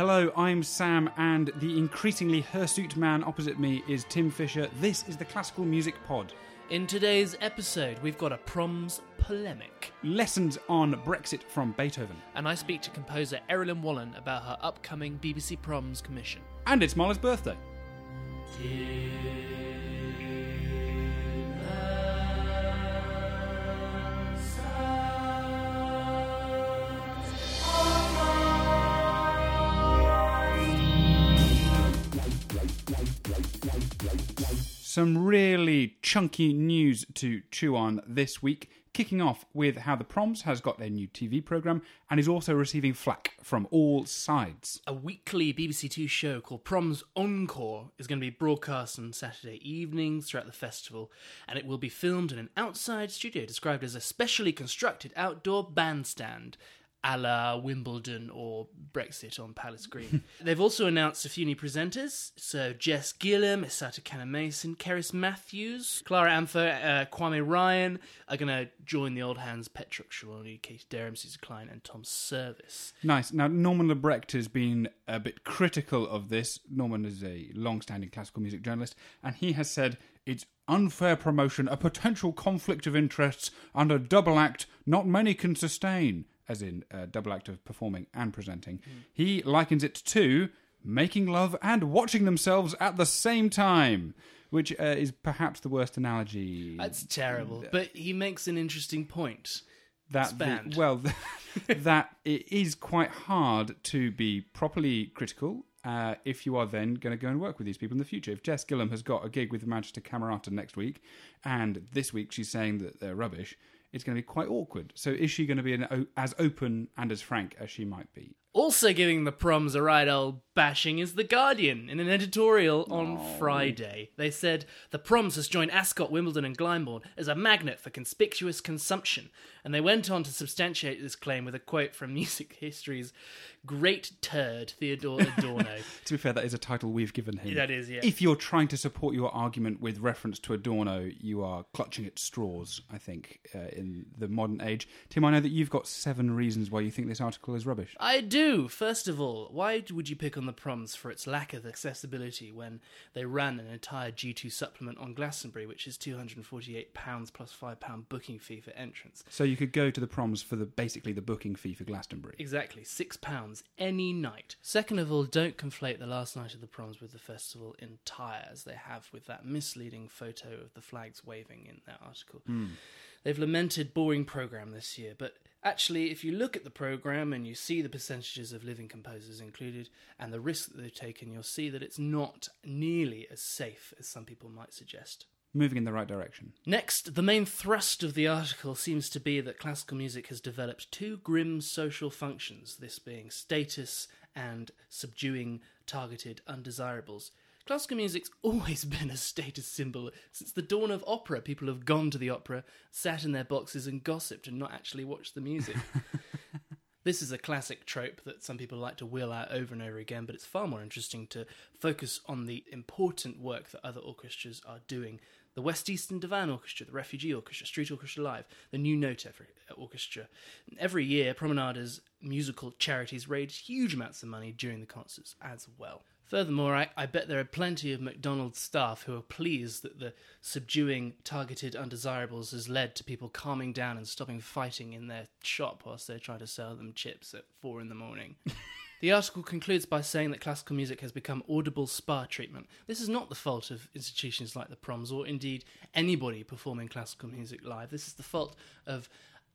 Hello, I'm Sam, and the increasingly hirsute man opposite me is Tim Fisher. This is the Classical Music Pod. In today's episode, we've got a proms polemic. Lessons on Brexit from Beethoven. And I speak to composer Errollyn Wallen about her upcoming BBC Proms commission. And it's Molly's birthday. Some really chunky news to chew on this week, kicking off with how the Proms has got their new TV programme and is also receiving flack from all sides. A weekly BBC Two show called Proms Encore is going to be broadcast on Saturday evenings throughout the festival, and it will be filmed in an outside studio described as a specially constructed outdoor bandstand a la Wimbledon or Brexit on Palace Green. They've also announced a few new presenters. So Jess Gillam, Isata Cannon Mason, Cerys Matthews, Clara Amfo, uh, Kwame Ryan are going to join the old hands Petroc Trelawny, Katie Derham, Suzy Klein, and Tom Service. Nice. Now, Norman Lebrecht has been a bit critical of this. Norman is a long standing classical music journalist, and he has said it's unfair promotion, a potential conflict of interests, and a double act not many can sustain as in a double act of performing and presenting. Mm. He likens it to making love and watching themselves at the same time, which uh, is perhaps the worst analogy. That's terrible. But he makes an interesting point. That the, well, that it is quite hard to be properly critical uh, if you are then going to go and work with these people in the future. If Jess Gillam has got a gig with the Manchester Camerata next week, and this week she's saying that they're rubbish, it's going to be quite awkward. So is she going to be an, as open and as frank as she might be? Also giving the proms a right old bashing is The Guardian. In an editorial on Oh. Friday, they said the proms has joined Ascot, Wimbledon, and Glyndebourne as a magnet for conspicuous consumption. And they went on to substantiate this claim with a quote from music history's great turd, Theodor Adorno. To be fair, that is a title we've given him. That is, yeah. If you're trying to support your argument with reference to Adorno, you are clutching at straws, I think, uh, in the modern age. Tim, I know that you've got seven reasons why you think this article is rubbish. I do. First of all, why would you pick on the proms for its lack of accessibility when they ran an entire G2 supplement on Glastonbury, which is £248 plus £5 booking fee for entrance? So you could go to the proms for the basically the booking fee for Glastonbury. Exactly, £6 any night. Second of all, don't conflate the last night of the proms with the festival entire, as they have with that misleading photo of the flags waving in that article. Hmm. They've lamented boring program this year, but actually, if you look at the program and you see the percentages of living composers included and the risk that they've taken, you'll see that it's not nearly as safe as some people might suggest. Moving in the right direction. Next, the main thrust of the article seems to be that classical music has developed two grim social functions, this being status and subduing targeted undesirables. Classical music's always been a status symbol. Since the dawn of opera, people have gone to the opera, sat in their boxes, and gossiped and not actually watched the music. This is a classic trope that some people like to wheel out over and over again, but it's far more interesting to focus on the important work that other orchestras are doing. The West Eastern Divan Orchestra, the Refugee Orchestra, Street Orchestra Live, the New Note Orchestra. Every year, Promenade's musical charities raise huge amounts of money during the concerts as well. Furthermore, I, I bet there are plenty of McDonald's staff who are pleased that the subduing targeted undesirables has led to people calming down and stopping fighting in their shop whilst they try to sell them chips at four in the morning. The article concludes by saying that classical music has become audible spa treatment. This is not the fault of institutions like the Proms or indeed anybody performing classical music live. This is the fault of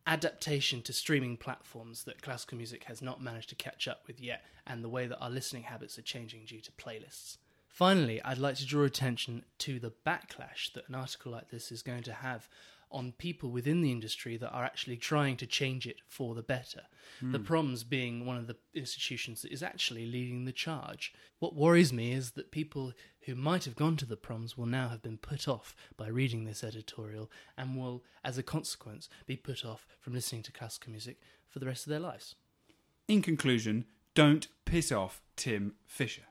adaptation to streaming platforms that classical music has not managed to catch up with yet, and the way that our listening habits are changing due to playlists. Finally, I'd like to draw attention to the backlash that an article like this is going to have on people within the industry that are actually trying to change it for the better. Hmm. The Proms being one of the institutions that is actually leading the charge. What worries me is that people who might have gone to the Proms will now have been put off by reading this editorial and will, as a consequence, be put off from listening to classical music for the rest of their lives. In conclusion, don't piss off Tim Fisher.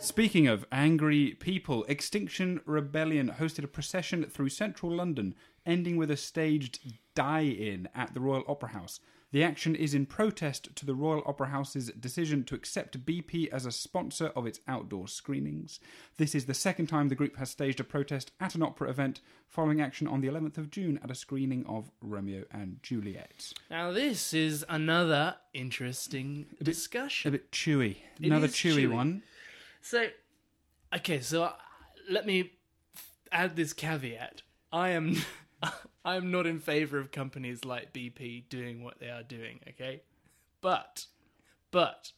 Speaking of angry people, Extinction Rebellion hosted a procession through central London, ending with a staged die in at the Royal Opera House. The action is in protest to the Royal Opera House's decision to accept BP as a sponsor of its outdoor screenings. This is the second time the group has staged a protest at an opera event following action on the 11th of June at a screening of Romeo and Juliet. Now, this is another interesting discussion. A bit chewy. It Another chewy, chewy. one. So, okay, so uh, let me add this caveat. I am I am not in favor of companies like BP doing what they are doing, okay? But but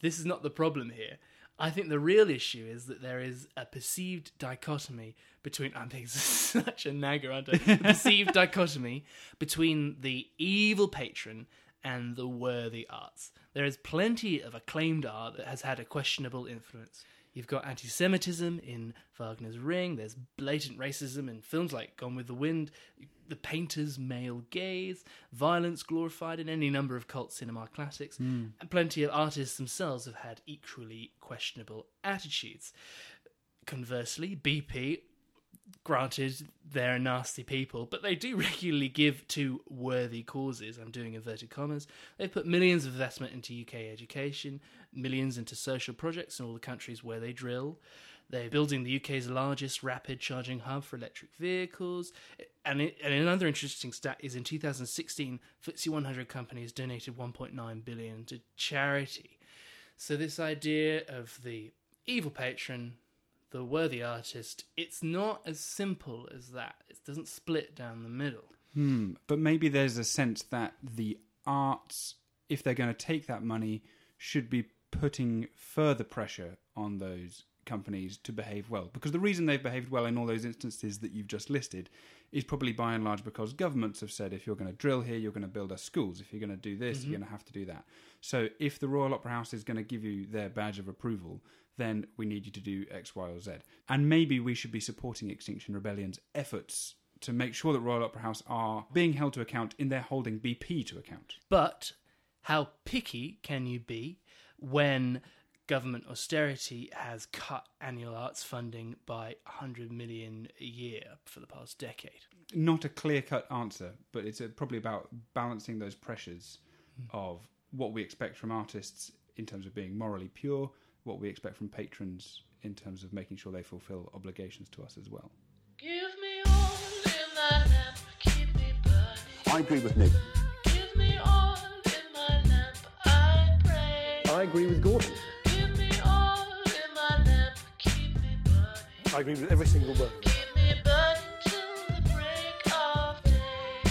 this is not the problem here. I think the real issue is that there is a perceived dichotomy between I'm being such a nagger, aren't I? A perceived dichotomy between the evil patron and the worthy arts. There is plenty of acclaimed art that has had a questionable influence. You've got anti Semitism in Wagner's Ring, there's blatant racism in films like Gone with the Wind, the painter's male gaze, violence glorified in any number of cult cinema classics, hmm. and plenty of artists themselves have had equally questionable attitudes. Conversely, BP granted they're nasty people, but they do regularly give to worthy causes. I'm doing inverted commas. They've put millions of investment into UK education, millions into social projects in all the countries where they drill. They're building the UK's largest rapid charging hub for electric vehicles. And, it, and another interesting stat is in 2016, FTSE 100 companies donated 1.9 billion to charity. So this idea of the evil patron the worthy artist, it's not as simple as that. It doesn't split down the middle. Hmm. But maybe there's a sense that the arts, if they're going to take that money, should be putting further pressure on those companies to behave well. Because the reason they've behaved well in all those instances that you've just listed is probably by and large because governments have said if you're going to drill here, you're going to build us schools. If you're going to do this, you're going to have to do that. So if the Royal Opera House is going to give you their badge of approval, then we need you to do X, Y, or Z. And maybe we should be supporting Extinction Rebellion's efforts to make sure that Royal Opera House are being held to account in their holding BP to account. But how picky can you be when government austerity has cut annual arts funding by 100 million a year for the past decade? Not a clear cut answer, but it's uh probably about balancing those pressures of what we expect from artists in terms of being morally pure, what we expect from patrons in terms of making sure they fulfill obligations to us as well. Give me all in my lamp, keep me burning. I agree with Nick. Give me all in my lamp, I pray. I agree with Gordon. Give me all in my lamp, keep me burning. I agree with every single word. Keep me burning till the break of day.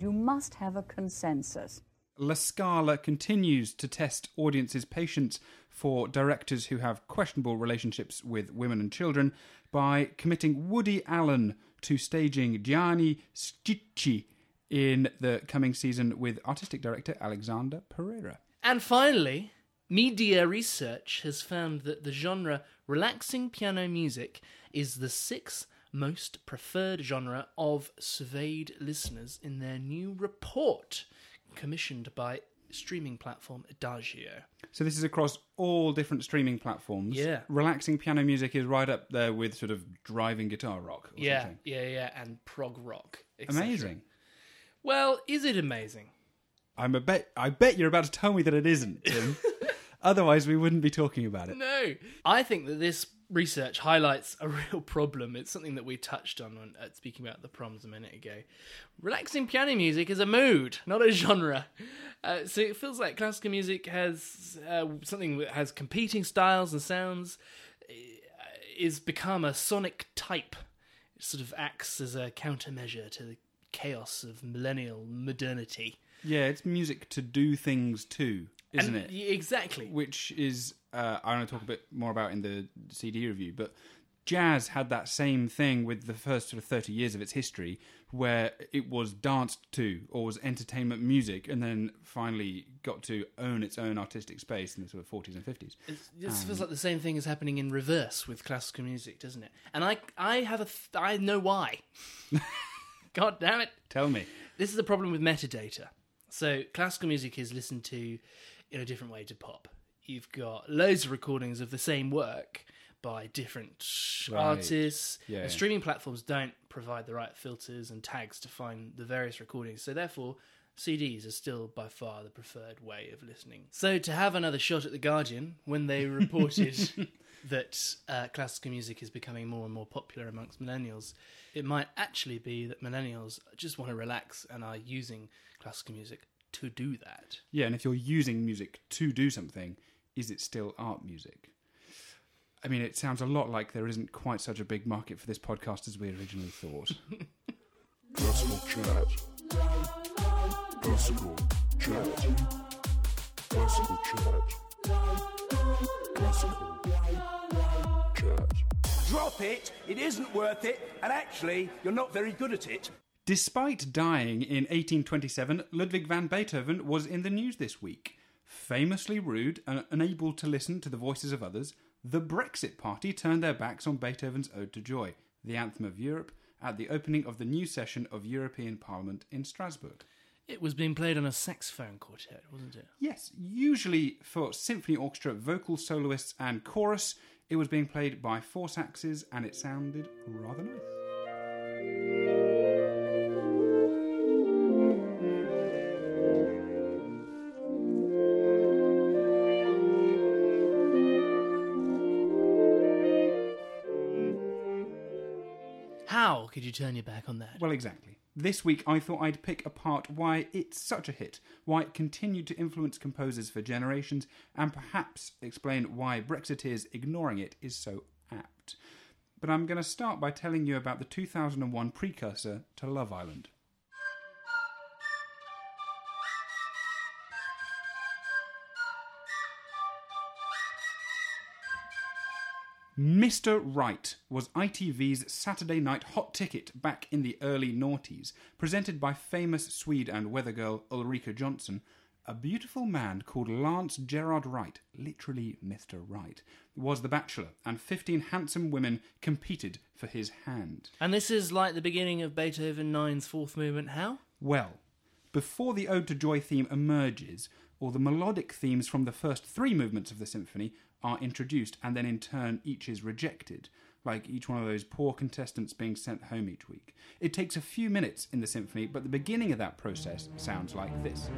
You must have a consensus. La Scala continues to test audiences' patience for directors who have questionable relationships with women and children by committing Woody Allen to staging Gianni Schicchi in the coming season with artistic director Alexander Pereira. And finally, media research has found that the genre relaxing piano music is the sixth most preferred genre of surveyed listeners in their new report commissioned by streaming platform Adagio. So this is across all different streaming platforms. Yeah. Relaxing piano music is right up there with sort of driving guitar rock or Yeah, something. yeah, yeah, and prog rock. Amazing. Well, is it amazing? I'm a bet I bet you're about to tell me that it isn't, Tim. Otherwise we wouldn't be talking about it. No. I think that this research highlights a real problem. It's something that we touched on when uh, speaking about the proms a minute ago. Relaxing piano music is a mood, not a genre. Uh, so it feels like classical music has uh, something that has competing styles and sounds, uh, is become a sonic type. It sort of acts as a countermeasure to the chaos of millennial modernity. Yeah, it's music to do things to, isn't And- it? Exactly. Which is uh, I want to talk a bit more about in the CD review, but jazz had that same thing with the first sort of 30 years of its history where it was danced to or was entertainment music and then finally got to own its own artistic space in the sort of 40s and 50s. It just feels like the same thing is happening in reverse with classical music, doesn't it? And I, I have a, th- I know why. God damn it! Tell me. This is the problem with metadata. So classical music is listened to in a different way to pop. You've got loads of recordings of the same work by different Right. artists. Yeah. And streaming platforms don't provide the right filters and tags to find the various recordings. So therefore, CDs are still by far the preferred way of listening. So, to have another shot at The Guardian, when they reported that uh, classical music is becoming more and more popular amongst millennials, it might actually be that millennials just want to relax and are using classical music to do that. Yeah, and if you're using music to do something, is it still art music? I mean, it sounds a lot like there isn't quite such a big market for this podcast as we originally thought. Classical chat. Classical chat. Classical chat. Classical chat. Drop it, it isn't worth it, and actually, you're not very good at it. Despite dying in 1827, Ludwig van Beethoven was in the news this week. Famously rude and unable to listen to the voices of others, the Brexit Party turned their backs on Beethoven's Ode to Joy, the anthem of Europe, at the opening of the new session of European Parliament in Strasbourg. It was being played on a saxophone quartet, wasn't it? Yes, usually for symphony orchestra, vocal soloists, and chorus, it was being played by four saxes and it sounded rather nice. Turn your back on that? Well, exactly. This week I thought I'd pick apart why it's such a hit, why it continued to influence composers for generations, and perhaps explain why Brexiteers ignoring it is so apt. But I'm going to start by telling you about the 2001 precursor to Love Island. Mr. Right was ITV's Saturday night hot ticket back in the early noughties, presented by famous Swede and weather girl Ulrika Jonsson. A beautiful man called Lance Gerard Wright, literally Mr. Wright, was the bachelor, and 15 handsome women competed for his hand. And this is like the beginning of Beethoven 9's fourth movement. How? Well, before the Ode to Joy theme emerges, or the melodic themes from the first three movements of the symphony are introduced, and then in turn each is rejected, like each one of those poor contestants being sent home each week. It takes a few minutes in the symphony, but the beginning of that process sounds like this.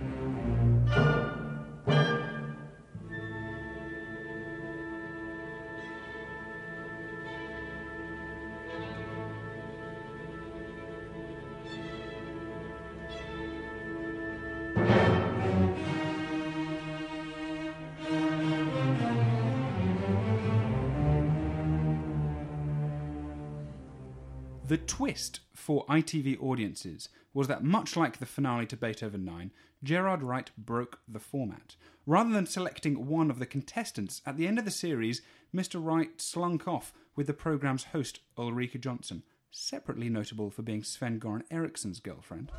The twist for ITV audiences was that, much like the finale to Beethoven 9, Gerard Wright broke the format. Rather than selecting one of the contestants, at the end of the series, Mr. Wright slunk off with the programme's host, Ulrika Jonsson, separately notable for being Sven Goran Eriksson's girlfriend.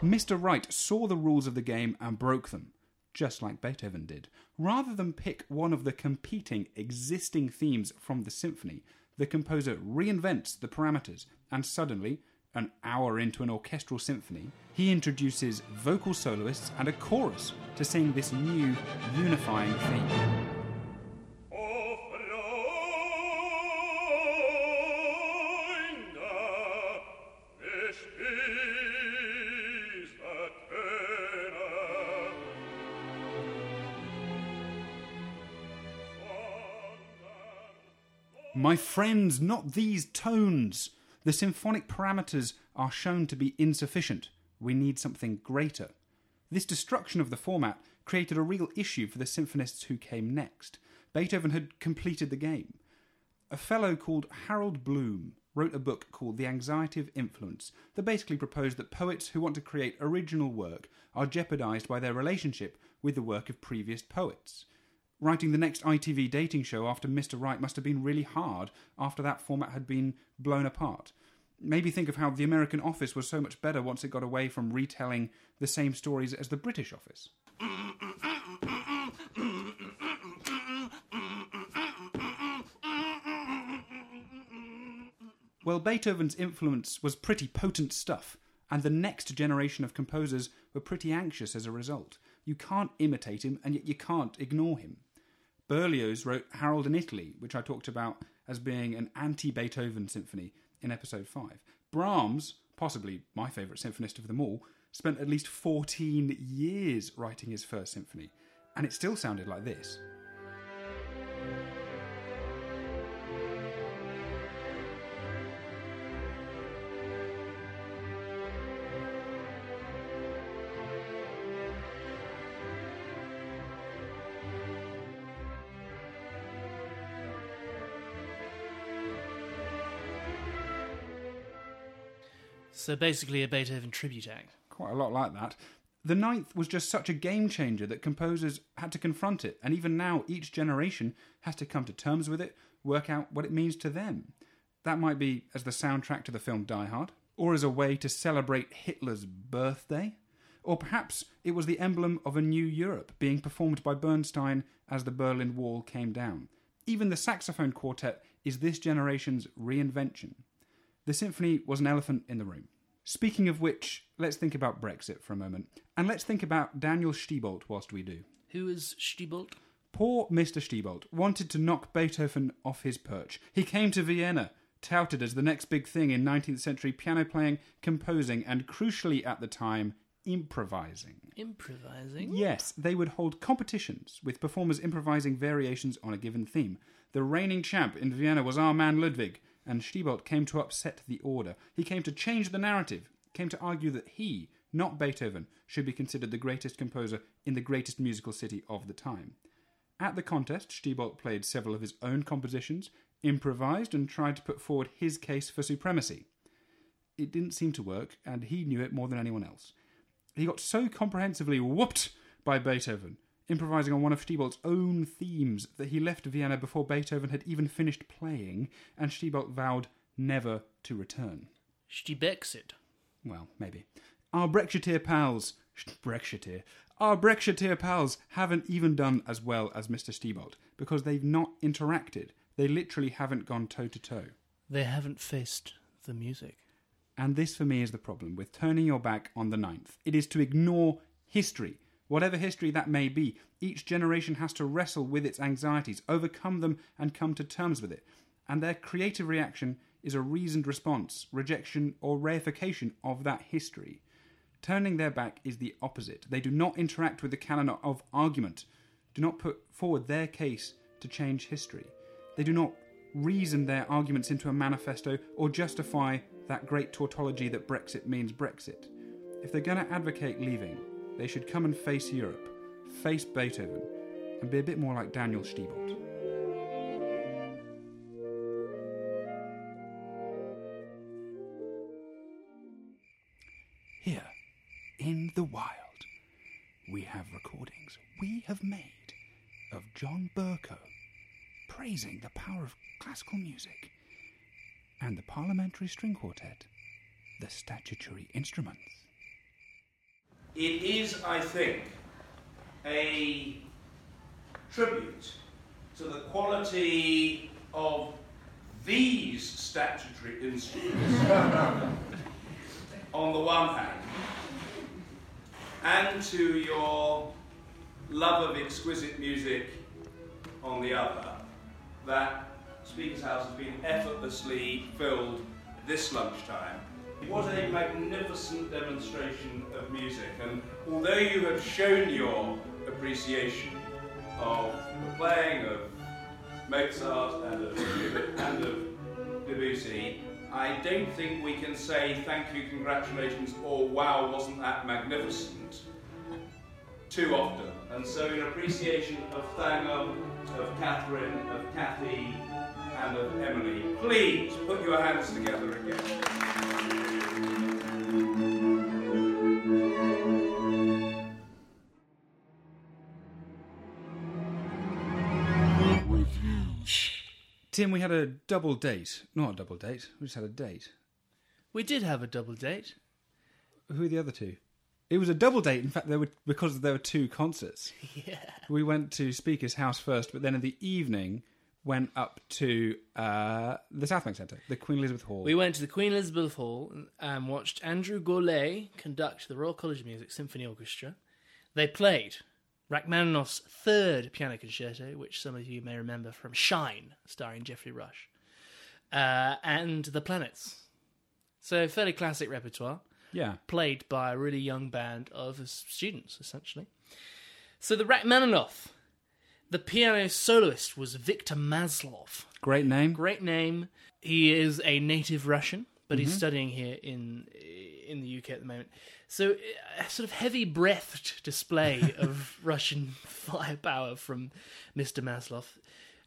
Mr. Wright saw the rules of the game and broke them, just like Beethoven did. Rather than pick one of the competing existing themes from the symphony, the composer reinvents the parameters, and suddenly, an hour into an orchestral symphony, he introduces vocal soloists and a chorus to sing this new unifying theme. My friends, not these tones. The symphonic parameters are shown to be insufficient. We need something greater. This destruction of the format created a real issue for the symphonists who came next. Beethoven had completed the game. A fellow called Harold Bloom wrote a book called The Anxiety of Influence that basically proposed that poets who want to create original work are jeopardized by their relationship with the work of previous poets. Writing the next ITV dating show after Mr. Right must have been really hard after that format had been blown apart. Maybe think of how The American Office was so much better once it got away from retelling the same stories as the British Office. Well, Beethoven's influence was pretty potent stuff, and the next generation of composers were pretty anxious as a result. You can't imitate him, and yet you can't ignore him. Berlioz wrote Harold in Italy, which I talked about as being an anti Beethoven symphony in episode 5. Brahms, possibly my favourite symphonist of them all, spent at least 14 years writing his first symphony, and it still sounded like this. So basically, a Beethoven tribute act. Quite a lot like that. The ninth was just such a game changer that composers had to confront it, and even now, each generation has to come to terms with it, work out what it means to them. That might be as the soundtrack to the film Die Hard, or as a way to celebrate Hitler's birthday, or perhaps it was the emblem of a new Europe being performed by Bernstein as the Berlin Wall came down. Even the saxophone quartet is this generation's reinvention. The symphony was an elephant in the room. Speaking of which, let's think about Brexit for a moment. And let's think about Daniel Steibelt whilst we do. Who is Steibelt? Poor Mr. Steibelt wanted to knock Beethoven off his perch. He came to Vienna, touted as the next big thing in 19th century piano playing, composing, and crucially at the time, improvising. Improvising. Yes, they would hold competitions with performers improvising variations on a given theme. The reigning champ in Vienna was our man Ludwig, and Steibelt came to upset the order. He came to change the narrative, came to argue that he, not Beethoven, should be considered the greatest composer in the greatest musical city of the time. At the contest, Steibelt played several of his own compositions, improvised, and tried to put forward his case for supremacy. It didn't seem to work, and he knew it more than anyone else. He got so comprehensively whooped by Beethoven, improvising on one of Steibelt's own themes, that he left Vienna before Beethoven had even finished playing, and Steibelt vowed never to return. Stiebexit. Well, maybe. Our Brexiteer pals, Brexiteer, our Brexiteer pals haven't even done as well as Mr. Steibelt because they've not interacted. They literally haven't gone toe to toe. They haven't faced the music. And this, for me, is the problem with turning your back on the ninth. It is to ignore history. Whatever history that may be, each generation has to wrestle with its anxieties, overcome them, and come to terms with it. And their creative reaction is a reasoned response, rejection, or reification of that history. Turning their back is the opposite. They do not interact with the canon of argument, do not put forward their case to change history. They do not reason their arguments into a manifesto or justify that great tautology that Brexit means Brexit. If they're going to advocate leaving, they should come and face Europe, face Beethoven, and be a bit more like Daniel Steibelt. Here, in the wild, we have recordings we have made of John Bercow praising the power of classical music and the Parliamentary String Quartet, the statutory instruments. It is, I think, a tribute to the quality of these statutory instruments on the one hand, and to your love of exquisite music on the other, that Speaker's House has been effortlessly filled this lunchtime. What a magnificent demonstration of music, and although you have shown your appreciation of the playing of Mozart and of and of Debussy, I don't think we can say thank you, congratulations, or wow, wasn't that magnificent too often. And so, in appreciation of Thanger, of Catherine, of Kathy, and of Emily, please put your hands together again. Tim, we had a double date. Not a double date, we just had a date. We did have a double date. Who are the other two? It was a double date. In fact, there were because there were two concerts. Yeah. We went to Speaker's house first, but then in the evening went up to uh, the Southbank Centre, the Queen Elizabeth Hall. We went to the Queen Elizabeth Hall and watched Andrew Gourlay conduct the Royal College of Music Symphony Orchestra. They played Rachmaninoff's third piano concerto, which some of you may remember from Shine, starring Geoffrey Rush, uh, and The Planets. So, fairly classic repertoire. Yeah. played by a really young band of students, essentially. So the Rachmaninoff, the piano soloist was Victor Maslov. Great name. Great name. He is a native Russian, but he's studying here in in the UK at the moment. So uh, a sort of heavy breathed display of Russian firepower from Mr. Maslov.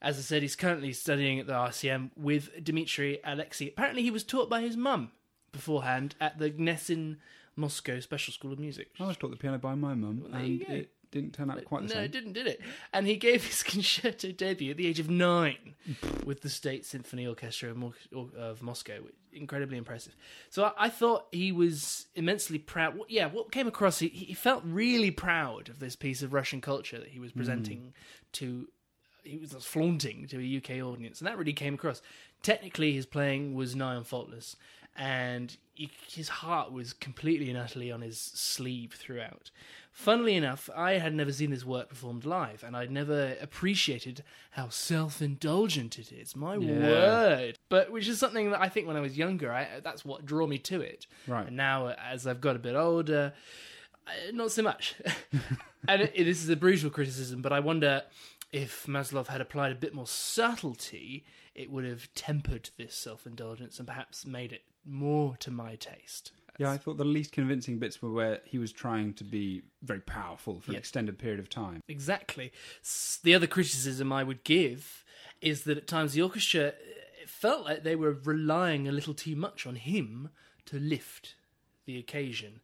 As I said, he's currently studying at the RCM with Dmitry Alexei. Apparently, he was taught by his mum beforehand at the Gnesin Moscow Special School of Music. I was taught the piano by my mum, you and it didn't turn out quite the no, same. it didn't, did it? And he gave his concerto debut at the age of nine with the State Symphony Orchestra of, Mo- of Moscow. Incredibly impressive. So I, I thought he was immensely proud. Yeah, what came across, he, he felt really proud of this piece of Russian culture that he was mm. presenting to. He was flaunting to a UK audience, and that really came across. Technically, his playing was nigh on faultless, and his heart was completely and utterly on his sleeve throughout. Funnily enough, I had never seen this work performed live, and I'd never appreciated how self-indulgent it is. My Yeah. word! But which is something that I think when I was younger, I, that's what drew me to it. Right. And now, as I've got a bit older, not so much. and it, this is a brutal criticism, but I wonder if Maslov had applied a bit more subtlety, it would have tempered this self-indulgence and perhaps made it more to my taste. Yeah, I thought the least convincing bits were where he was trying to be very powerful for an extended period of time. Exactly. S- The other criticism I would give is that at times the orchestra it felt like they were relying a little too much on him to lift the occasion.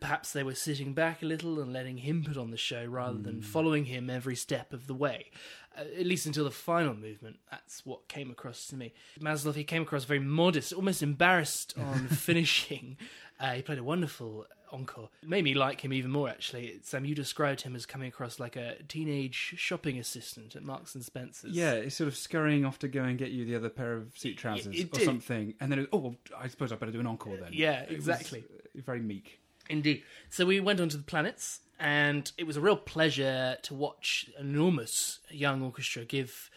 Perhaps they were sitting back a little and letting him put on the show rather than hmm. following him every step of the way. Uh, at least until the final movement, that's what came across to me. Maslov, he came across very modest, almost embarrassed on finishing. Uh, he played a wonderful encore. It made me like him even more, actually. Sam, you described him as coming across like a teenage shopping assistant at Marks and Spencer's. Yeah, it's sort of scurrying off to go and get you the other pair of suit trousers it or did. something, and then it, oh, I suppose I better do an encore then. Yeah, exactly. uh, very meek. Indeed. So we went on to the planets, and it was a real pleasure to watch an enormous young orchestra give,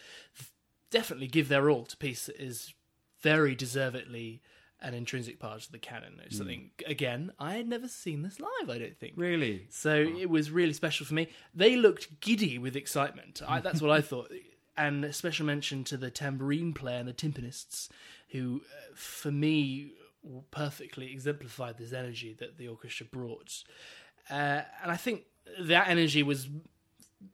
definitely give their all to piece that is very deservedly an intrinsic part of the canon. It's something again I had never seen this live. I don't think. Really? So it was really special for me. They looked giddy with excitement. I, that's what I thought. And a special mention to the tambourine player and the timpanists, who, uh, for me, perfectly exemplified this energy that the orchestra brought. Uh, and I think that energy was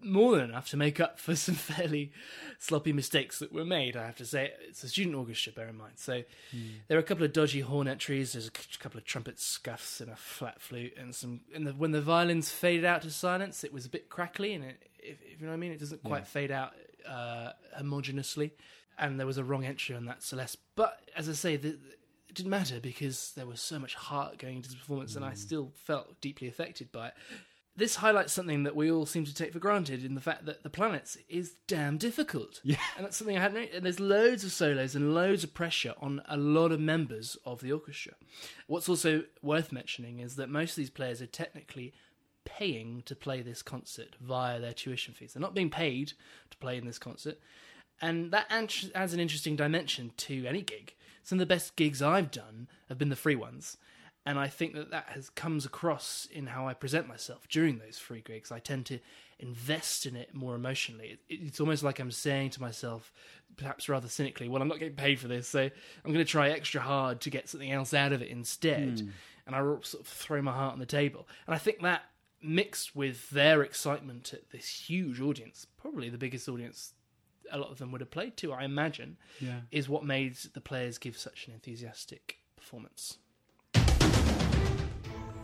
more than enough to make up for some fairly sloppy mistakes that were made. I have to say, it's a student orchestra, bear in mind. So there are a couple of dodgy horn entries. There's a couple of trumpet scuffs and a flat flute, and some. And the, when the violins faded out to silence, it was a bit crackly, and it, if, if you know what I mean, it doesn't quite fade out uh, homogeneously. And there was a wrong entry on that Celeste. But as I say, the, it didn't matter because there was so much heart going into the performance, and I mm. still felt deeply affected by it. This highlights something that we all seem to take for granted in the fact that the planets is damn difficult. Yeah. And that's something I hadn't. And there's loads of solos and loads of pressure on a lot of members of the orchestra. What's also worth mentioning is that most of these players are technically paying to play this concert via their tuition fees. They're not being paid to play in this concert. And that adds an interesting dimension to any gig. Some of the best gigs I've done have been the free ones. And I think that that has comes across in how I present myself during those free gigs. I tend to invest in it more emotionally. It, it's almost like I'm saying to myself, perhaps rather cynically, "Well, I'm not getting paid for this, so I'm going to try extra hard to get something else out of it instead." Hmm. And I sort of throw my heart on the table. And I think that mixed with their excitement at this huge audience, probably the biggest audience a lot of them would have played to, I imagine, Yeah. is what made the players give such an enthusiastic performance.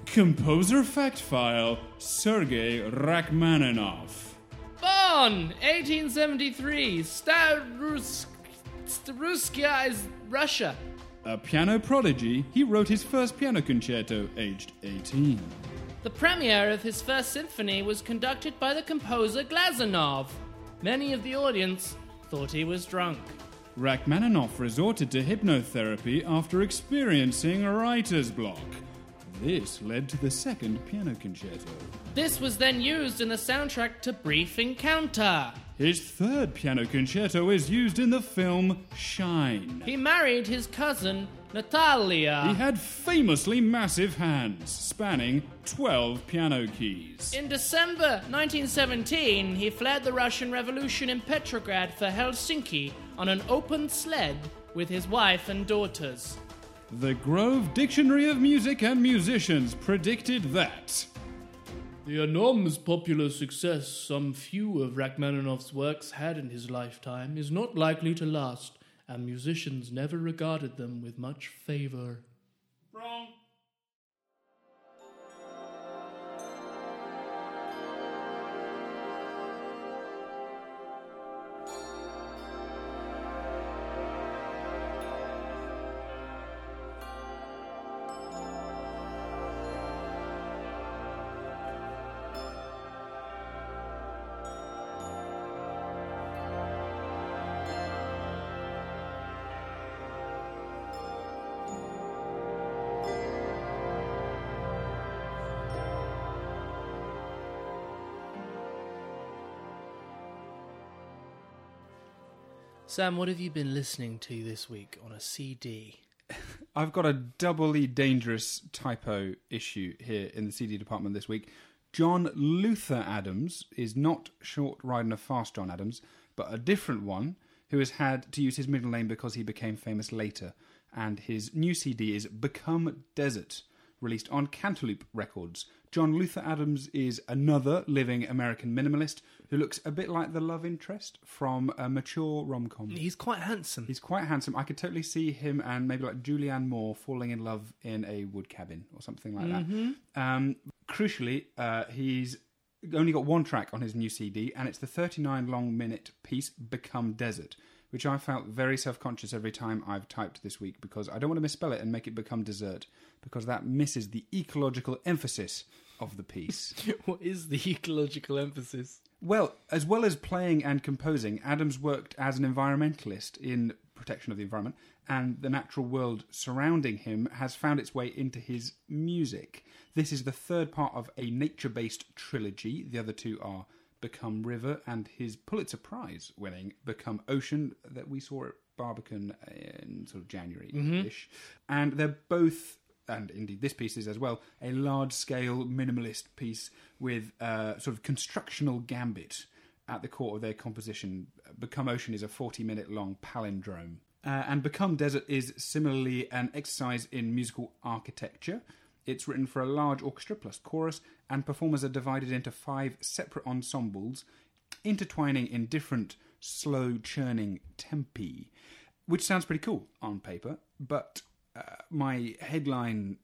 Composer fact file Sergei Rachmaninoff. Born 1873, Starusk, Staruskia is Russia. A piano prodigy, he wrote his first piano concerto aged 18. The premiere of his first symphony was conducted by the composer Glazunov. Many of the audience thought he was drunk. Rachmaninoff resorted to hypnotherapy after experiencing writer's block. This led to the second piano concerto. This was then used in the soundtrack to Brief Encounter. His third piano concerto is used in the film Shine. He married his cousin, Natalia. He had famously massive hands, spanning 12 piano keys. In December 1917, he fled the Russian Revolution in Petrograd for Helsinki on an open sled with his wife and daughters. The Grove Dictionary of Music and Musicians predicted that. The enormous popular success some few of Rachmaninoff's works had in his lifetime is not likely to last, and musicians never regarded them with much favor. Wrong. Sam, what have you been listening to this week on a CD? I've got a doubly dangerous typo issue here in the CD department this week. John Luther Adams is not short Riding a Fast John Adams, but a different one who has had to use his middle name because he became famous later. And his new CD is Become Desert, released on Cantaloupe Records. John Luther Adams is another living American minimalist who looks a bit like the love interest from a mature rom com. He's quite handsome. He's quite handsome. I could totally see him and maybe like Julianne Moore falling in love in a wood cabin or something like that. Um, crucially, uh, he's only got one track on his new CD, and it's the 39 long minute piece Become Desert, which I felt very self conscious every time I've typed this week because I don't want to misspell it and make it become dessert because that misses the ecological emphasis of the piece. what is the ecological emphasis? Well, as well as playing and composing, Adams worked as an environmentalist in protection of the environment, and the natural world surrounding him has found its way into his music. This is the third part of a nature based trilogy. The other two are Become River and his Pulitzer Prize winning Become Ocean that we saw at Barbican in sort of January ish. Mm-hmm. And they're both and indeed this piece is as well, a large scale minimalist piece with uh, sort of constructional gambit at the core of their composition. Become Ocean is a 40 minute long palindrome. Uh, and Become Desert is similarly an exercise in musical architecture. It's written for a large orchestra plus chorus, and performers are divided into five separate ensembles, intertwining in different slow churning tempi, which sounds pretty cool on paper, but uh, my headline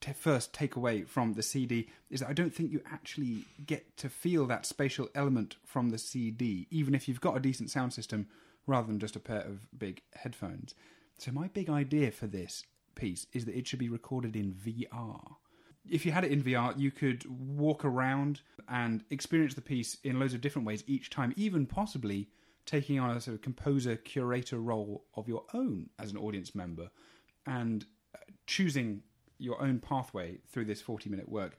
t- first takeaway from the CD is that I don't think you actually get to feel that spatial element from the CD, even if you've got a decent sound system rather than just a pair of big headphones. So, my big idea for this piece is that it should be recorded in VR. If you had it in VR, you could walk around and experience the piece in loads of different ways each time, even possibly taking on a sort of composer curator role of your own as an audience member and uh, choosing your own pathway through this 40 minute work.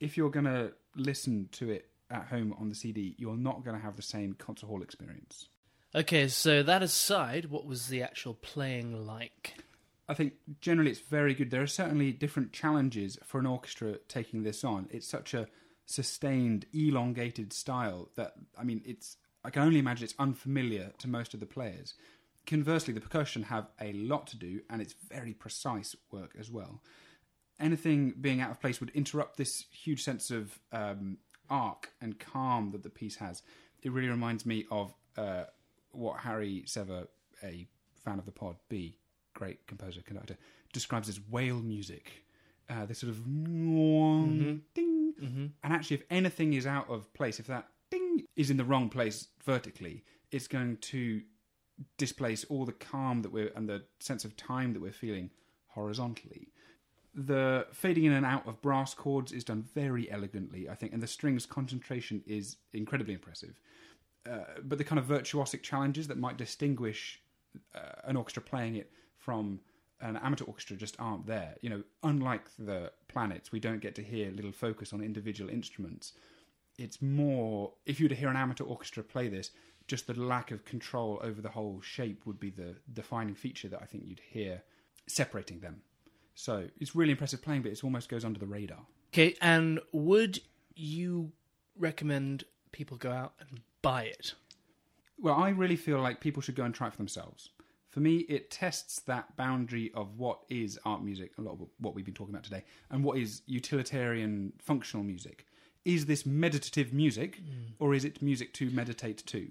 If you're going to listen to it at home on the CD, you're not going to have the same concert hall experience. Okay, so that aside, what was the actual playing like? I think generally it's very good. There are certainly different challenges for an orchestra taking this on. It's such a sustained, elongated style that, I mean, it's. I can only imagine it's unfamiliar to most of the players. Conversely, the percussion have a lot to do, and it's very precise work as well. Anything being out of place would interrupt this huge sense of um, arc and calm that the piece has. It really reminds me of uh, what Harry Sever, a fan of the pod, B, great composer, conductor, describes as whale music. Uh, this sort of ding. And actually, if anything is out of place, if that ding is in the wrong place vertically, it's going to displace all the calm that we're and the sense of time that we're feeling horizontally. The fading in and out of brass chords is done very elegantly, I think, and the strings concentration is incredibly impressive. Uh, but the kind of virtuosic challenges that might distinguish uh, an orchestra playing it from an amateur orchestra just aren't there. You know, unlike the planets, we don't get to hear little focus on individual instruments. It's more if you were to hear an amateur orchestra play this, just the lack of control over the whole shape would be the defining feature that I think you'd hear separating them. So it's really impressive playing, but it almost goes under the radar. Okay, and would you recommend people go out and buy it? Well, I really feel like people should go and try it for themselves. For me, it tests that boundary of what is art music, a lot of what we've been talking about today, and what is utilitarian functional music. Is this meditative music, mm. or is it music to meditate to?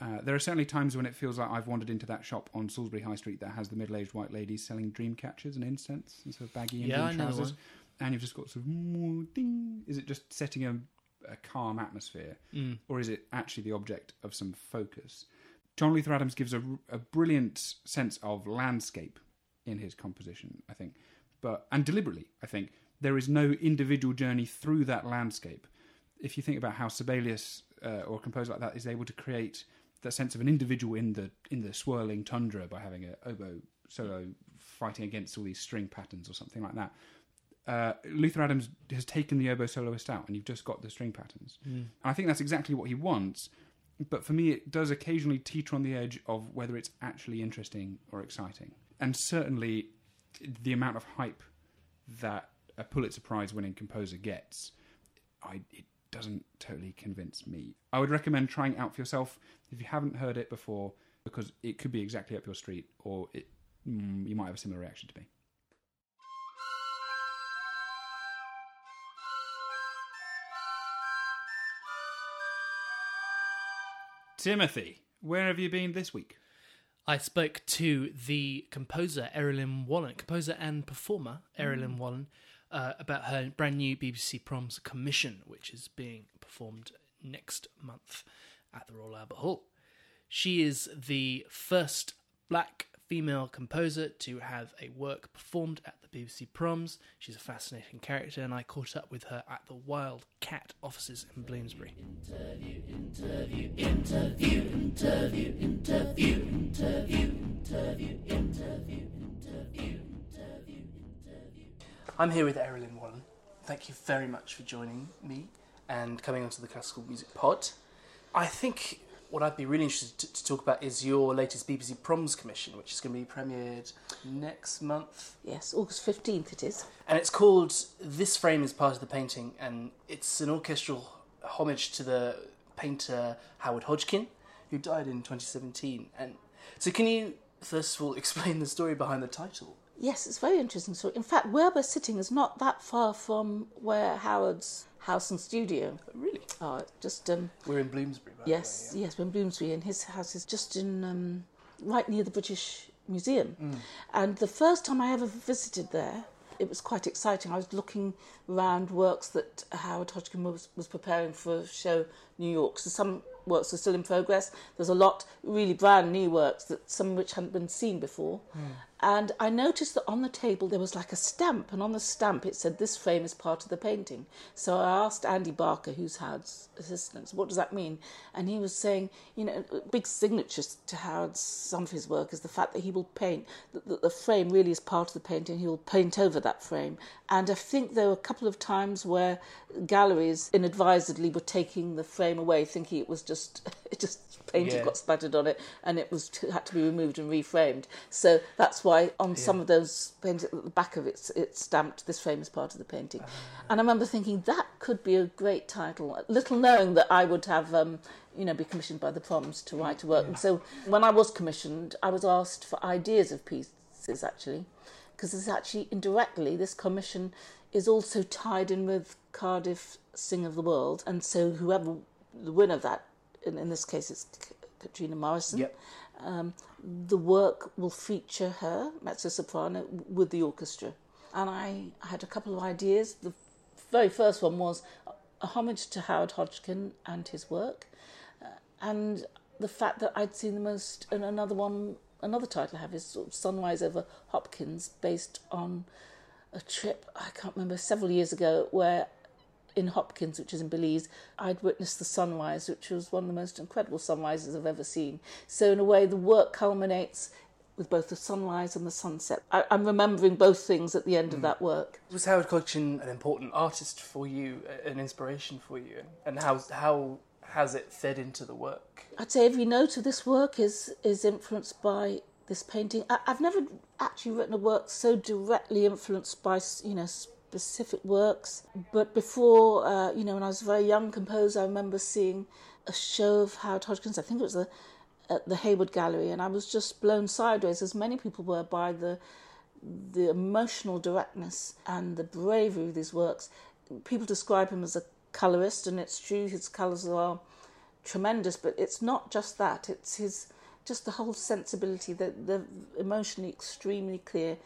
Uh, there are certainly times when it feels like I've wandered into that shop on Salisbury High Street that has the middle-aged white ladies selling dream catchers and incense and sort of baggy Indian the trousers, and you've just got sort of ding. Is it just setting a, a calm atmosphere, Mm. or is it actually the object of some focus? John Luther Adams gives a, a brilliant sense of landscape in his composition, I think, but and deliberately, I think there is no individual journey through that landscape. If you think about how Sibelius uh, or a composer like that is able to create that sense of an individual in the in the swirling tundra by having a oboe solo fighting against all these string patterns or something like that. Uh, Luther Adams has taken the oboe soloist out, and you've just got the string patterns. And I think that's exactly what he wants. But for me, it does occasionally teeter on the edge of whether it's actually interesting or exciting. And certainly, the amount of hype that a Pulitzer Prize winning composer gets, I, it doesn't totally convince me. I would recommend trying it out for yourself if you haven't heard it before, because it could be exactly up your street, or it, mm, you might have a similar reaction to me. Timothy, where have you been this week? I spoke to the composer Errollyn Wallen, composer and performer Errollyn Wallen, uh, about her brand new BBC Proms commission, which is being performed next month at the Royal Albert Hall. She is the first black female composer to have a work performed at the BBC Proms. She's a fascinating character, and I caught up with her at the Wild Cat offices in Bloomsbury. I'm here with Errollyn Wallen. Thank you very much for joining me and coming onto the Classical Music Pod. I think what I'd be really interested to, to talk about is your latest BBC Proms commission, which is going to be premiered next month. Yes, August 15th it is. And it's called This Frame is Part of the Painting, and it's an orchestral homage to the painter Howard Hodgkin, who died in 2017. And so, can you, first of all, explain the story behind the title? Yes, it's very interesting So, In fact, where we're sitting is not that far from where Howard's house and studio Really? Oh, Just, um, We're in Bloomsbury, by yes, the way. yes, we're in Bloomsbury, and his house is just in, um, right near the British Museum. Mm. And the first time I ever visited there, it was quite exciting. I was looking around works that Howard Hodgkin was, was preparing for a show New York. So some works are still in progress. There's a lot really brand new works that some of which hadn't been seen before. And I noticed that on the table there was like a stamp, and on the stamp it said this frame is part of the painting. So I asked Andy Barker, who's Howard's assistant, what does that mean? And he was saying, you know, big signature to Howard's some of his work is the fact that he will paint that the, frame really is part of the painting. He will paint over that frame. And I think there were a couple of times where galleries inadvisedly were taking the frame away, thinking it was just it just paint Yeah. got splattered on it and it was had to be removed and reframed. So that's why on some of those paintings at the back of it, it's stamped this frame is part of the painting. And I remember thinking that could be a great title, little knowing that I would have. Um, you know, be commissioned by the Proms to write a work. And so when I was commissioned, I was asked for ideas of pieces actually, because it's actually indirectly this commission is also tied in with Cardiff Singer of the World, and so whoever the winner of that, in, in this case it's Catriona Morison, Yep. um, the work will feature her, mezzo soprano, with the orchestra. And I, I had a couple of ideas. The very first one was a homage to Howard Hodgkin and his work, uh, and the fact that I'd seen the most. And another one, another title I have is sort of Sunrise over Hopkins, based on a trip I can't remember several years ago where in Hopkins, which is in Belize, I'd witnessed the sunrise, which was one of the most incredible sunrises I've ever seen. So in a way, the work culminates with both the sunrise and the sunset. I, I'm remembering both things at the end of mm. that work. Was Howard Hodgkin an important artist for you, an inspiration for you, and how how has it fed into the work? I'd say every note of this work is is influenced by this painting. I, I've never actually written a work so directly influenced by you know specific works. But before, uh, you know, when I was a very young composer, I remember seeing a show of Howard Hodgkin's. I think it was the at the Hayward Gallery, and I was just blown sideways, as many people were, by the the emotional directness and the bravery of these works. People describe him as a colorist, and it's true his colors are tremendous, but it's not just that. It's his just the whole sensibility, the the emotionally extremely clear.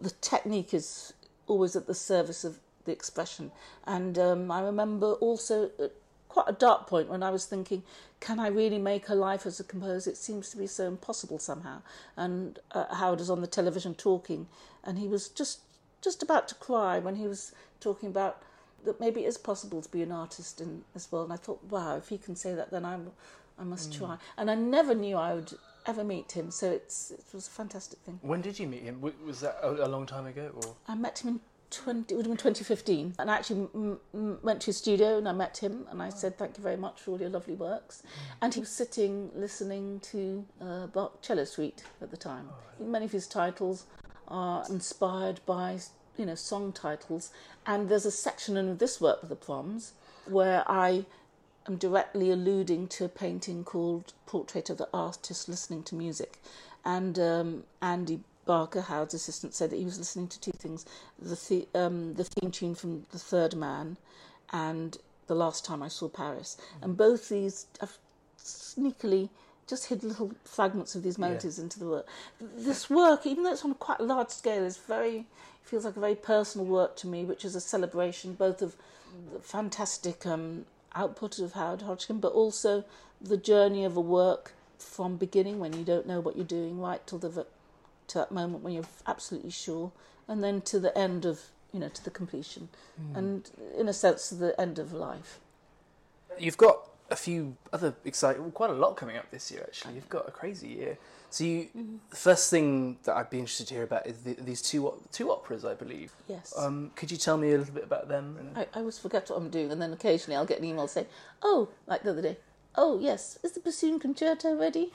The technique is always at the service of the expression, and um, I remember also at quite a dark point when I was thinking, can I really make a life as a composer? It seems to be so impossible somehow. And uh, Howard was on the television talking, and he was just just about to cry when he was talking about that maybe it is possible to be an artist in this world. And I thought, wow, if he can say that, then I'm, I must try. And I never knew I would ever meet him, so it's it was a fantastic thing. When did you meet him? Was that a, a long time ago, or I met him in 20, it would have been 2015, and I actually m- m- went to his studio and I met him and I said, Thank you very much for all your lovely works. And he was sitting listening to uh, Bach Cello Suite at the time. Many of his titles are inspired by you know song titles, and there's a section in this work, The Proms, where I am directly alluding to a painting called Portrait of the Artist Listening to Music. And um, Andy Barker, Howard's assistant, said that he was listening to two things the, the, um, the theme tune from The Third Man and The Last Time I Saw Paris. And both these I've sneakily just hid little fragments of these melodies into the work. This work, even though it's on quite a large scale, is very feels like a very personal work to me, which is a celebration both of the fantastic um, output of Howard Hodgkin, but also the journey of a work from beginning when you don't know what you're doing, right till the to that moment when you're absolutely sure, and then to the end of you know to the completion, hmm. and in a sense to the end of life. you've got a few other exciting, quite a lot coming up this year. Actually, you've got a crazy year. So you, the first thing that I'd be interested to hear about is the, these two two operas, I believe. Yes. Um, could you tell me a little bit about them? And I, I always forget what I'm doing, and then occasionally I'll get an email saying, "Oh, like the other day, oh yes, is the bassoon concerto ready?"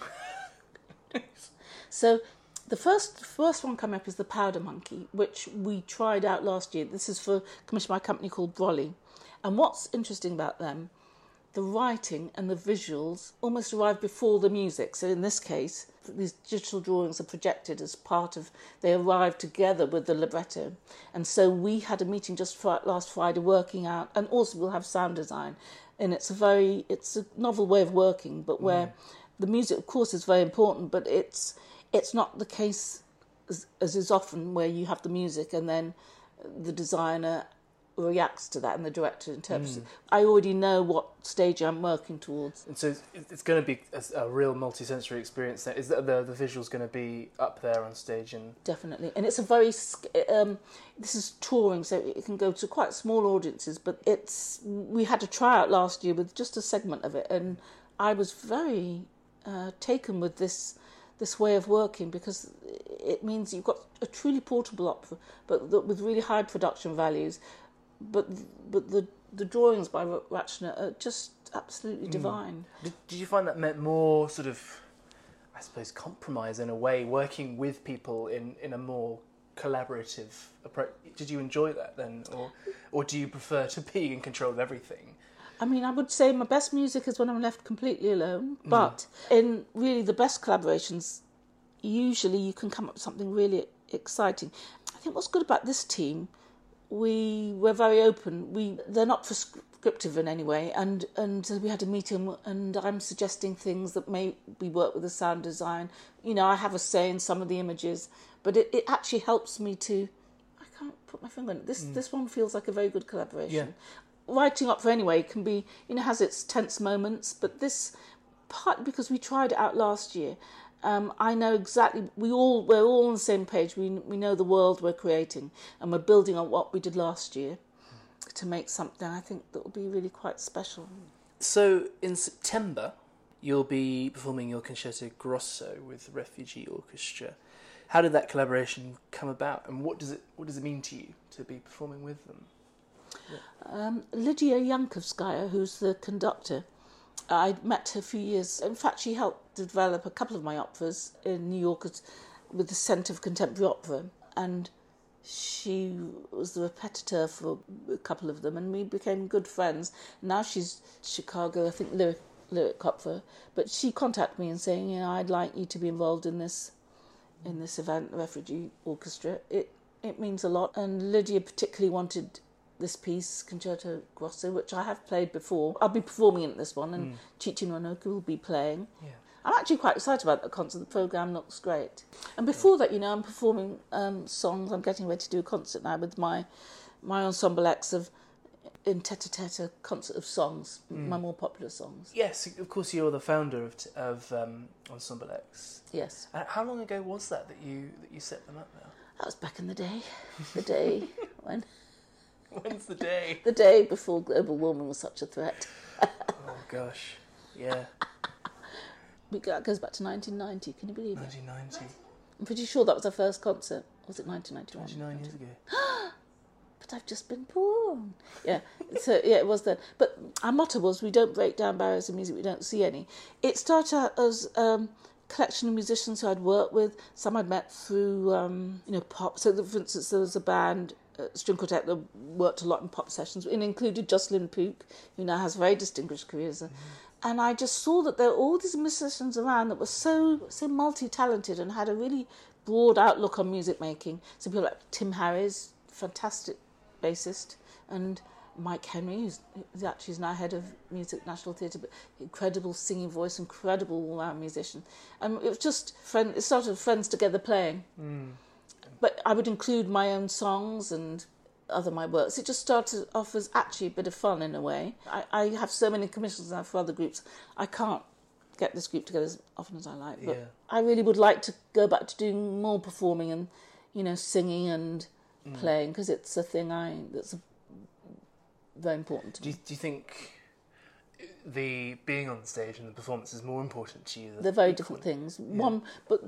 so, the first first one coming up is the Powder Monkey, which we tried out last year. This is for commissioned by a company called Brolly, and what's interesting about them, the writing and the visuals almost arrive before the music. So in this case, these digital drawings are projected as part of. They arrive together with the libretto, and so we had a meeting just fri- last Friday working out, and also we'll have sound design, and it's a very it's a novel way of working, but where mm. the music, of course, is very important, but it's it's not the case as, as is often where you have the music and then the designer reacts to that and the director interprets it. I already know what stage I'm working towards. And so it's, it's going to be a, a real multi-sensory experience. There. Is that the the visuals going to be up there on stage and Definitely, and it's a very um, this is touring, so it can go to quite small audiences. But it's we had a tryout last year with just a segment of it, and I was very uh, taken with this this way of working because it means you've got a truly portable opera, but with really high production values. But but the the drawings by Ra- Ratchner are just absolutely mm. divine. did, did you find that meant more sort of, I suppose, compromise in a way, working with people in in a more collaborative approach? Did you enjoy that then, or or do you prefer to be in control of everything? I mean, I would say my best music is when I'm left completely alone. Mm. But in really the best collaborations, usually you can come up with something really exciting. I think what's good about this team, we were very open. We they're not prescriptive in any way, and and we had a meeting, and I'm suggesting things that may we work with the sound design. You know, I have a say in some of the images, but it, it actually helps me to. I can't put my finger on it. This mm. this one feels like a very good collaboration writing opera anyway can be you know has its tense moments but this part because we tried it out last year um, I know exactly we all we're all on the same page we we know the world we're creating and we're building on what we did last year to make something I think that will be really quite special So in September, you'll be performing your concerto grosso with Refugee Orchestra. how did that collaboration come about, and what does it what does it mean to you to be performing with them? Um, Lidiya Yankovskaya, who's the conductor, I met her a few years. In fact, she helped develop a couple of my operas in New York with the Centre for Contemporary Opera, and she was the repetiteur for a couple of them, and we became good friends. Now she's Chicago, I think, lyric, lyric opera, but she contacted me and saying, you know, I'd like you to be involved in this, in this event, Refugee Orchestra. It it means a lot, and Lydia particularly wanted this piece, Concerto Grosso, which I have played before. I'll be performing in this one, and Chi-chi Nwanoku will be playing. Yeah. I'm actually quite excited about that concert. The programme looks great. And before that, you know, I'm performing um, songs. I'm getting ready to do a concert now with my my ensemble acts of in tete-a-tete concert of songs, my more popular songs. Yes, of course, you're the founder of of um, Ensemble X. Yes, Uh, how long ago was that that you that you set them up now? that was back in the day. The day when When's the day? the day before global warming was such a threat. Oh gosh, yeah, That goes back to 1990. Can you believe it? 1990, I'm pretty sure that was our first concert. Or was it 1991? 29 years ago. but I've just been born. Yeah, so yeah, it was then. But our motto was we don't break down barriers in music, we don't see any. It started out as um, a collection of musicians who I'd worked with. Some I'd met through, um, you know, pop. So, for instance, there was a band, uh, string quartet, that worked a lot in pop sessions. It included Jocelyn Pook, who now has a very distinguished career a and I just saw that there were all these musicians around that were so so multi talented and had a really broad outlook on music making. So people like Tim Harris, fantastic bassist, and Mike Henry, who's, who's actually is now head of music National Theatre, but incredible singing voice, incredible all round musician. And it was just friend. It started friends together playing. But I would include my own songs and other my works. It just started off as actually a bit of fun in a way. I, I have so many commissions now for other groups. I can't get this group together as often as I like. But Yeah. I really would like to go back to doing more performing and, you know, singing and mm. playing because it's a thing I that's very important to Do me. do you think the being on stage and the performance is more important to you? They're very different things. One, but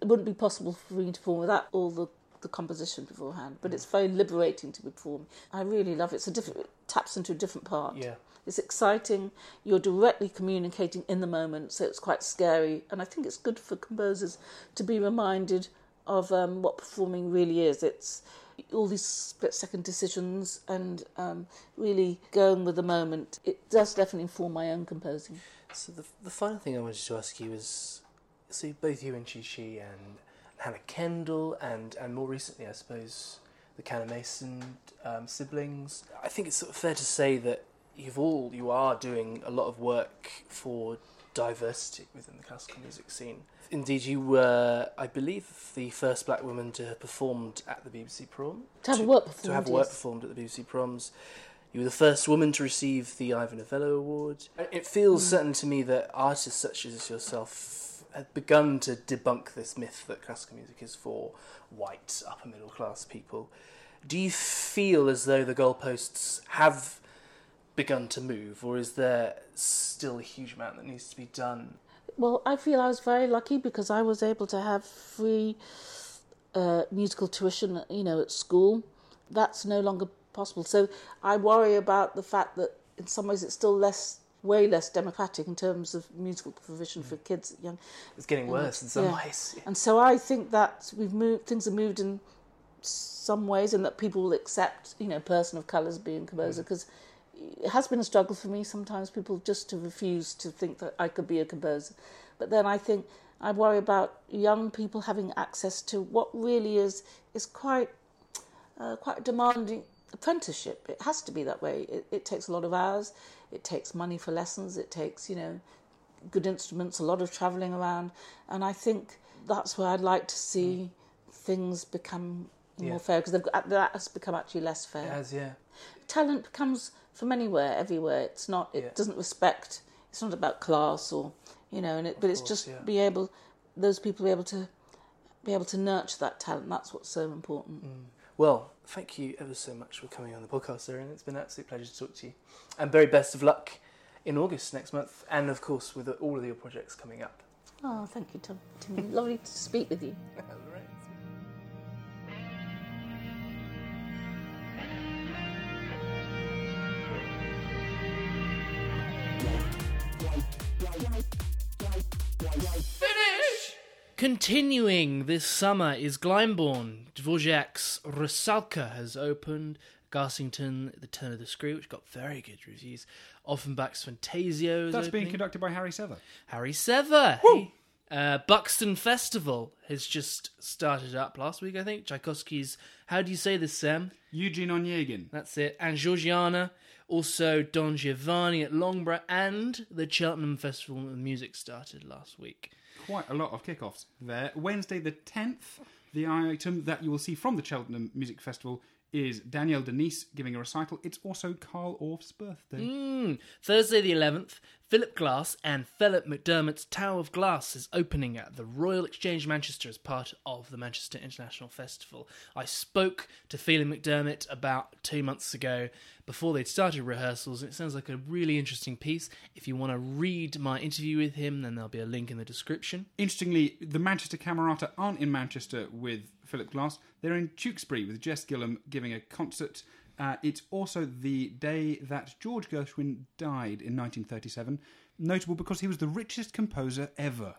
it wouldn't be possible for me to perform without all the, the composition beforehand. But it's very liberating to be performing. I really love it. It's a different it taps into a different part. Yeah. It's exciting. You're directly communicating in the moment, so it's quite scary. And I think it's good for composers to be reminded of um, what performing really is. It's all these split second decisions and um, really going with the moment. It does definitely inform my own composing. So the the final thing I wanted to ask you is, so both you and Chi Chi and Hannah Kendall and and more recently, I suppose, the Kanneh-Mason um, siblings. I think it's sort of fair to say that you've all you are doing a lot of work for diversity within the classical music scene. Indeed, you were, I believe, the first black woman to have performed at the BBC Prom. To have a work To have performed, work yes. performed at the BBC Proms. You were the first woman to receive the Ivor Novello Award. Uh, it feels mm. certain to me that artists such as yourself have begun to debunk this myth that classical music is for white, upper middle class people. Do you feel as though the goalposts have begun to move, or is there still a huge amount that needs to be done? Well, I feel I was very lucky because I was able to have free uh, musical tuition, you know, at school. That's no longer possible. So I worry about the fact that in some ways it's still less, way less democratic in terms of musical provision for kids young. It's getting worse in some Yeah. ways. And so I think that we've moved, things have moved in some ways, and that people will accept, you know, person of colours being composer because it has been a struggle for me sometimes. People just to refuse to think that I could be a composer, but then I think I worry about young people having access to what really is is quite uh, quite a demanding apprenticeship. It has to be that way. It, it takes a lot of hours. It takes money for lessons. It takes you know good instruments, a lot of travelling around, and I think that's where I'd like to see things become Yeah. more fair because that has become actually less fair. It has, yeah. Talent comes from anywhere, everywhere. It's not. It Yeah. doesn't respect. It's not about class or you know, and it, but it's just yeah. be able those people be able to be able to nurture that talent. That's what's so important. Mm. Well, thank you ever so much for coming on the podcast, Erin. It's been an absolute pleasure to talk to you. And very best of luck in August next month, and of course with all of your projects coming up. Oh, thank you, Tom. Tim. Lovely to speak with you. Continuing this summer is Glyndebourne. Dvorak's Rusalka has opened. Garsington, The Turn of the Screw, which got very good reviews. Offenbach's Fantasio is That's being conducted by Harry Sever. Harry Sever. Hey. Uh, Buxton Festival has just started up last week, I think. Tchaikovsky's, how do you say this, Sam? Eugene Onegin. That's it. And Georgiana. Also, Don Giovanni at Longborough. And the Cheltenham Festival of Music started last week. Quite a lot of kickoffs there. Wednesday the 10th, the item that you will see from the Cheltenham Music Festival is Danielle de Niese giving a recital. It's also Carl Orff's birthday. Mm. Thursday the 11th, Philip Glass and Phelim McDermott's Tao of Glass is opening at the Royal Exchange Manchester as part of the Manchester International Festival. I spoke to Phelim McDermott about two months ago before they'd started rehearsals, and it sounds like a really interesting piece. If you want to read my interview with him, then there'll be a link in the description. Interestingly, the Manchester Camerata aren't in Manchester with Philip Glass. They're in Tewkesbury with Jess Gillam giving a concert. Uh, it's also the day that George Gershwin died in 1937, notable because he was the richest composer ever.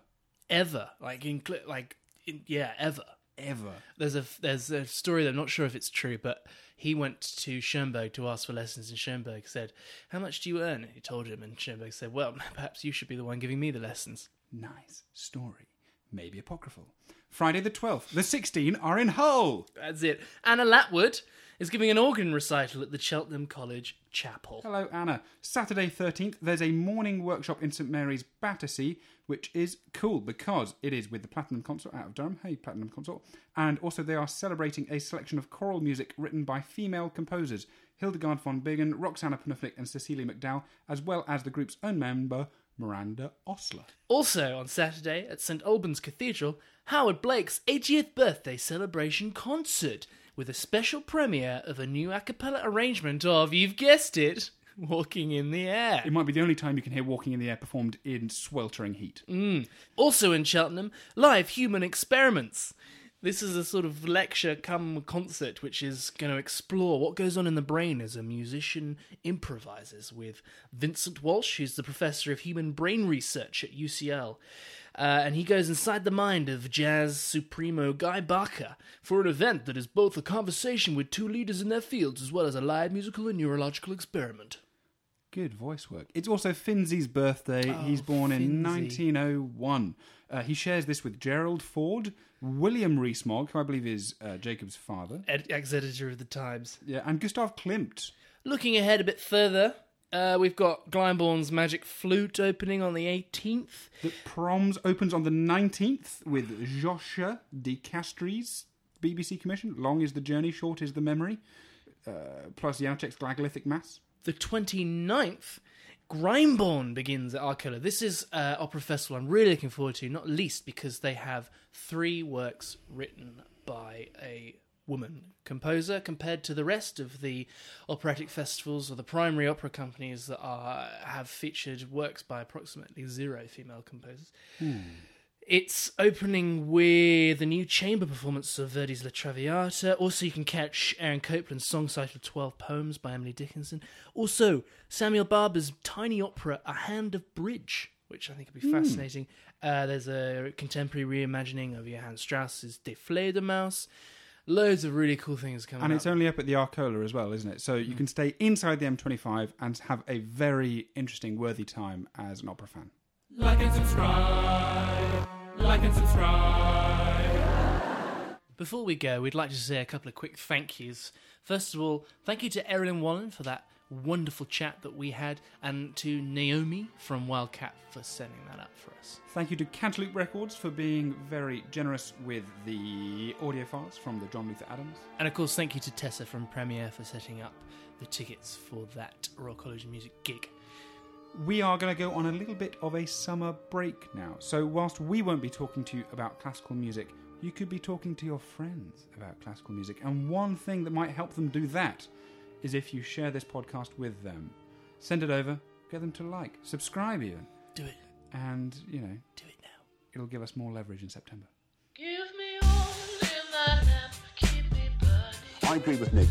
Ever. Like, incl- like in, yeah, ever. Ever. There's a there's a story that I'm not sure if it's true, but he went to Schoenberg to ask for lessons, and Schoenberg said, "How much do you earn?" And he told him, and Schoenberg said, "Well, perhaps you should be the one giving me the lessons." Nice story. Maybe apocryphal. Friday the 12th. The 16 are in Hull. That's it. Anna Lapwood is giving an organ recital at the Cheltenham College Chapel. Hello, Anna. Saturday 13th, there's a morning workshop in St Mary's, Battersea, which is cool because it is with the Platinum Consort out of Durham. Hey, Platinum Consort. And also, they are celebrating a selection of choral music written by female composers Hildegard von Bingen, Roxanna Panufnik, and Cecilia McDowall, as well as the group's own member, Miranda Osler. Also on Saturday at St Albans Cathedral, Howard Blake's 80th birthday celebration concert with a special premiere of a new a cappella arrangement of, you've guessed it, Walking in the Air. It might be the only time you can hear Walking in the Air performed in sweltering heat. Mm. Also in Cheltenham, live human experiments. This is a sort of lecture come concert which is going to explore what goes on in the brain as a musician improvises with Vincent Walsh, who's the professor of human brain research at UCL. Uh, and he goes inside the mind of jazz supremo Guy Barker for an event that is both a conversation with two leaders in their fields as well as a live musical and neurological experiment. Good voice work. It's also Finzi's birthday. He's born in 1901. Uh, he shares this with Gerald Ford, William Rees-Mogg, who I believe is uh, Jacob's father, Ed- ex-editor of the Times. yeah, and Gustav Klimt. Looking ahead a bit further, uh, we've got Glyndebourne's Magic Flute opening on the 18th. The Proms opens on the 19th with Zosha Di Castri, BBC commission. Long is the journey, short is the memory. Uh, plus Janáček's Glagolitic Mass. The 29th, Grimeborn begins at Arcola. This is uh, opera festival I'm really looking forward to, not least because they have three works written by a woman composer compared to the rest of the operatic festivals or the primary opera companies that are have featured works by approximately zero female composers. It's opening with a new chamber performance of Verdi's La Traviata. Also, you can catch Aaron Copland's song titled 12 Poems by Emily Dickinson. Also, Samuel Barber's tiny opera, A Hand of Bridge, which I think would be fascinating. Uh, there's a contemporary reimagining of Johann Strauss's Die Fledermaus. Loads of really cool things coming And up. it's only up at the Arcola as well, isn't it? So you mm. can stay inside the M25 and have a very interesting, worthy time as an opera fan. Like and subscribe. Like and subscribe. Before we go, we'd like to say a couple of quick thank yous. First of all, thank you to Errollyn Wallen for that wonderful chat that we had, and to Naomi from Wildcat for sending that up for us. Thank you to Cantaloupe Records for being very generous with the audio files from the John Luther Adams. And of course, thank you to Tessa from Premiere for setting up the tickets for that Royal College of Music gig. We are going to go on a little bit of a summer break now. So, whilst we won't be talking to you about classical music, you could be talking to your friends about classical music. And one thing that might help them do that is if you share this podcast with them. Send it over, get them to like, subscribe even, Do it. and, you know, Do it now. it'll give us more leverage in September. Give me all in my lamp, keep me burning. I agree with Nick.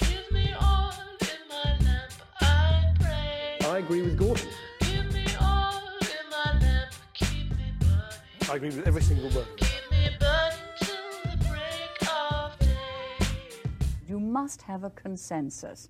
Give me all in my lamp, I pray. I agree with Gordon. Give me all in my lamp, keep me burning. I agree with every single word. You must have a consensus.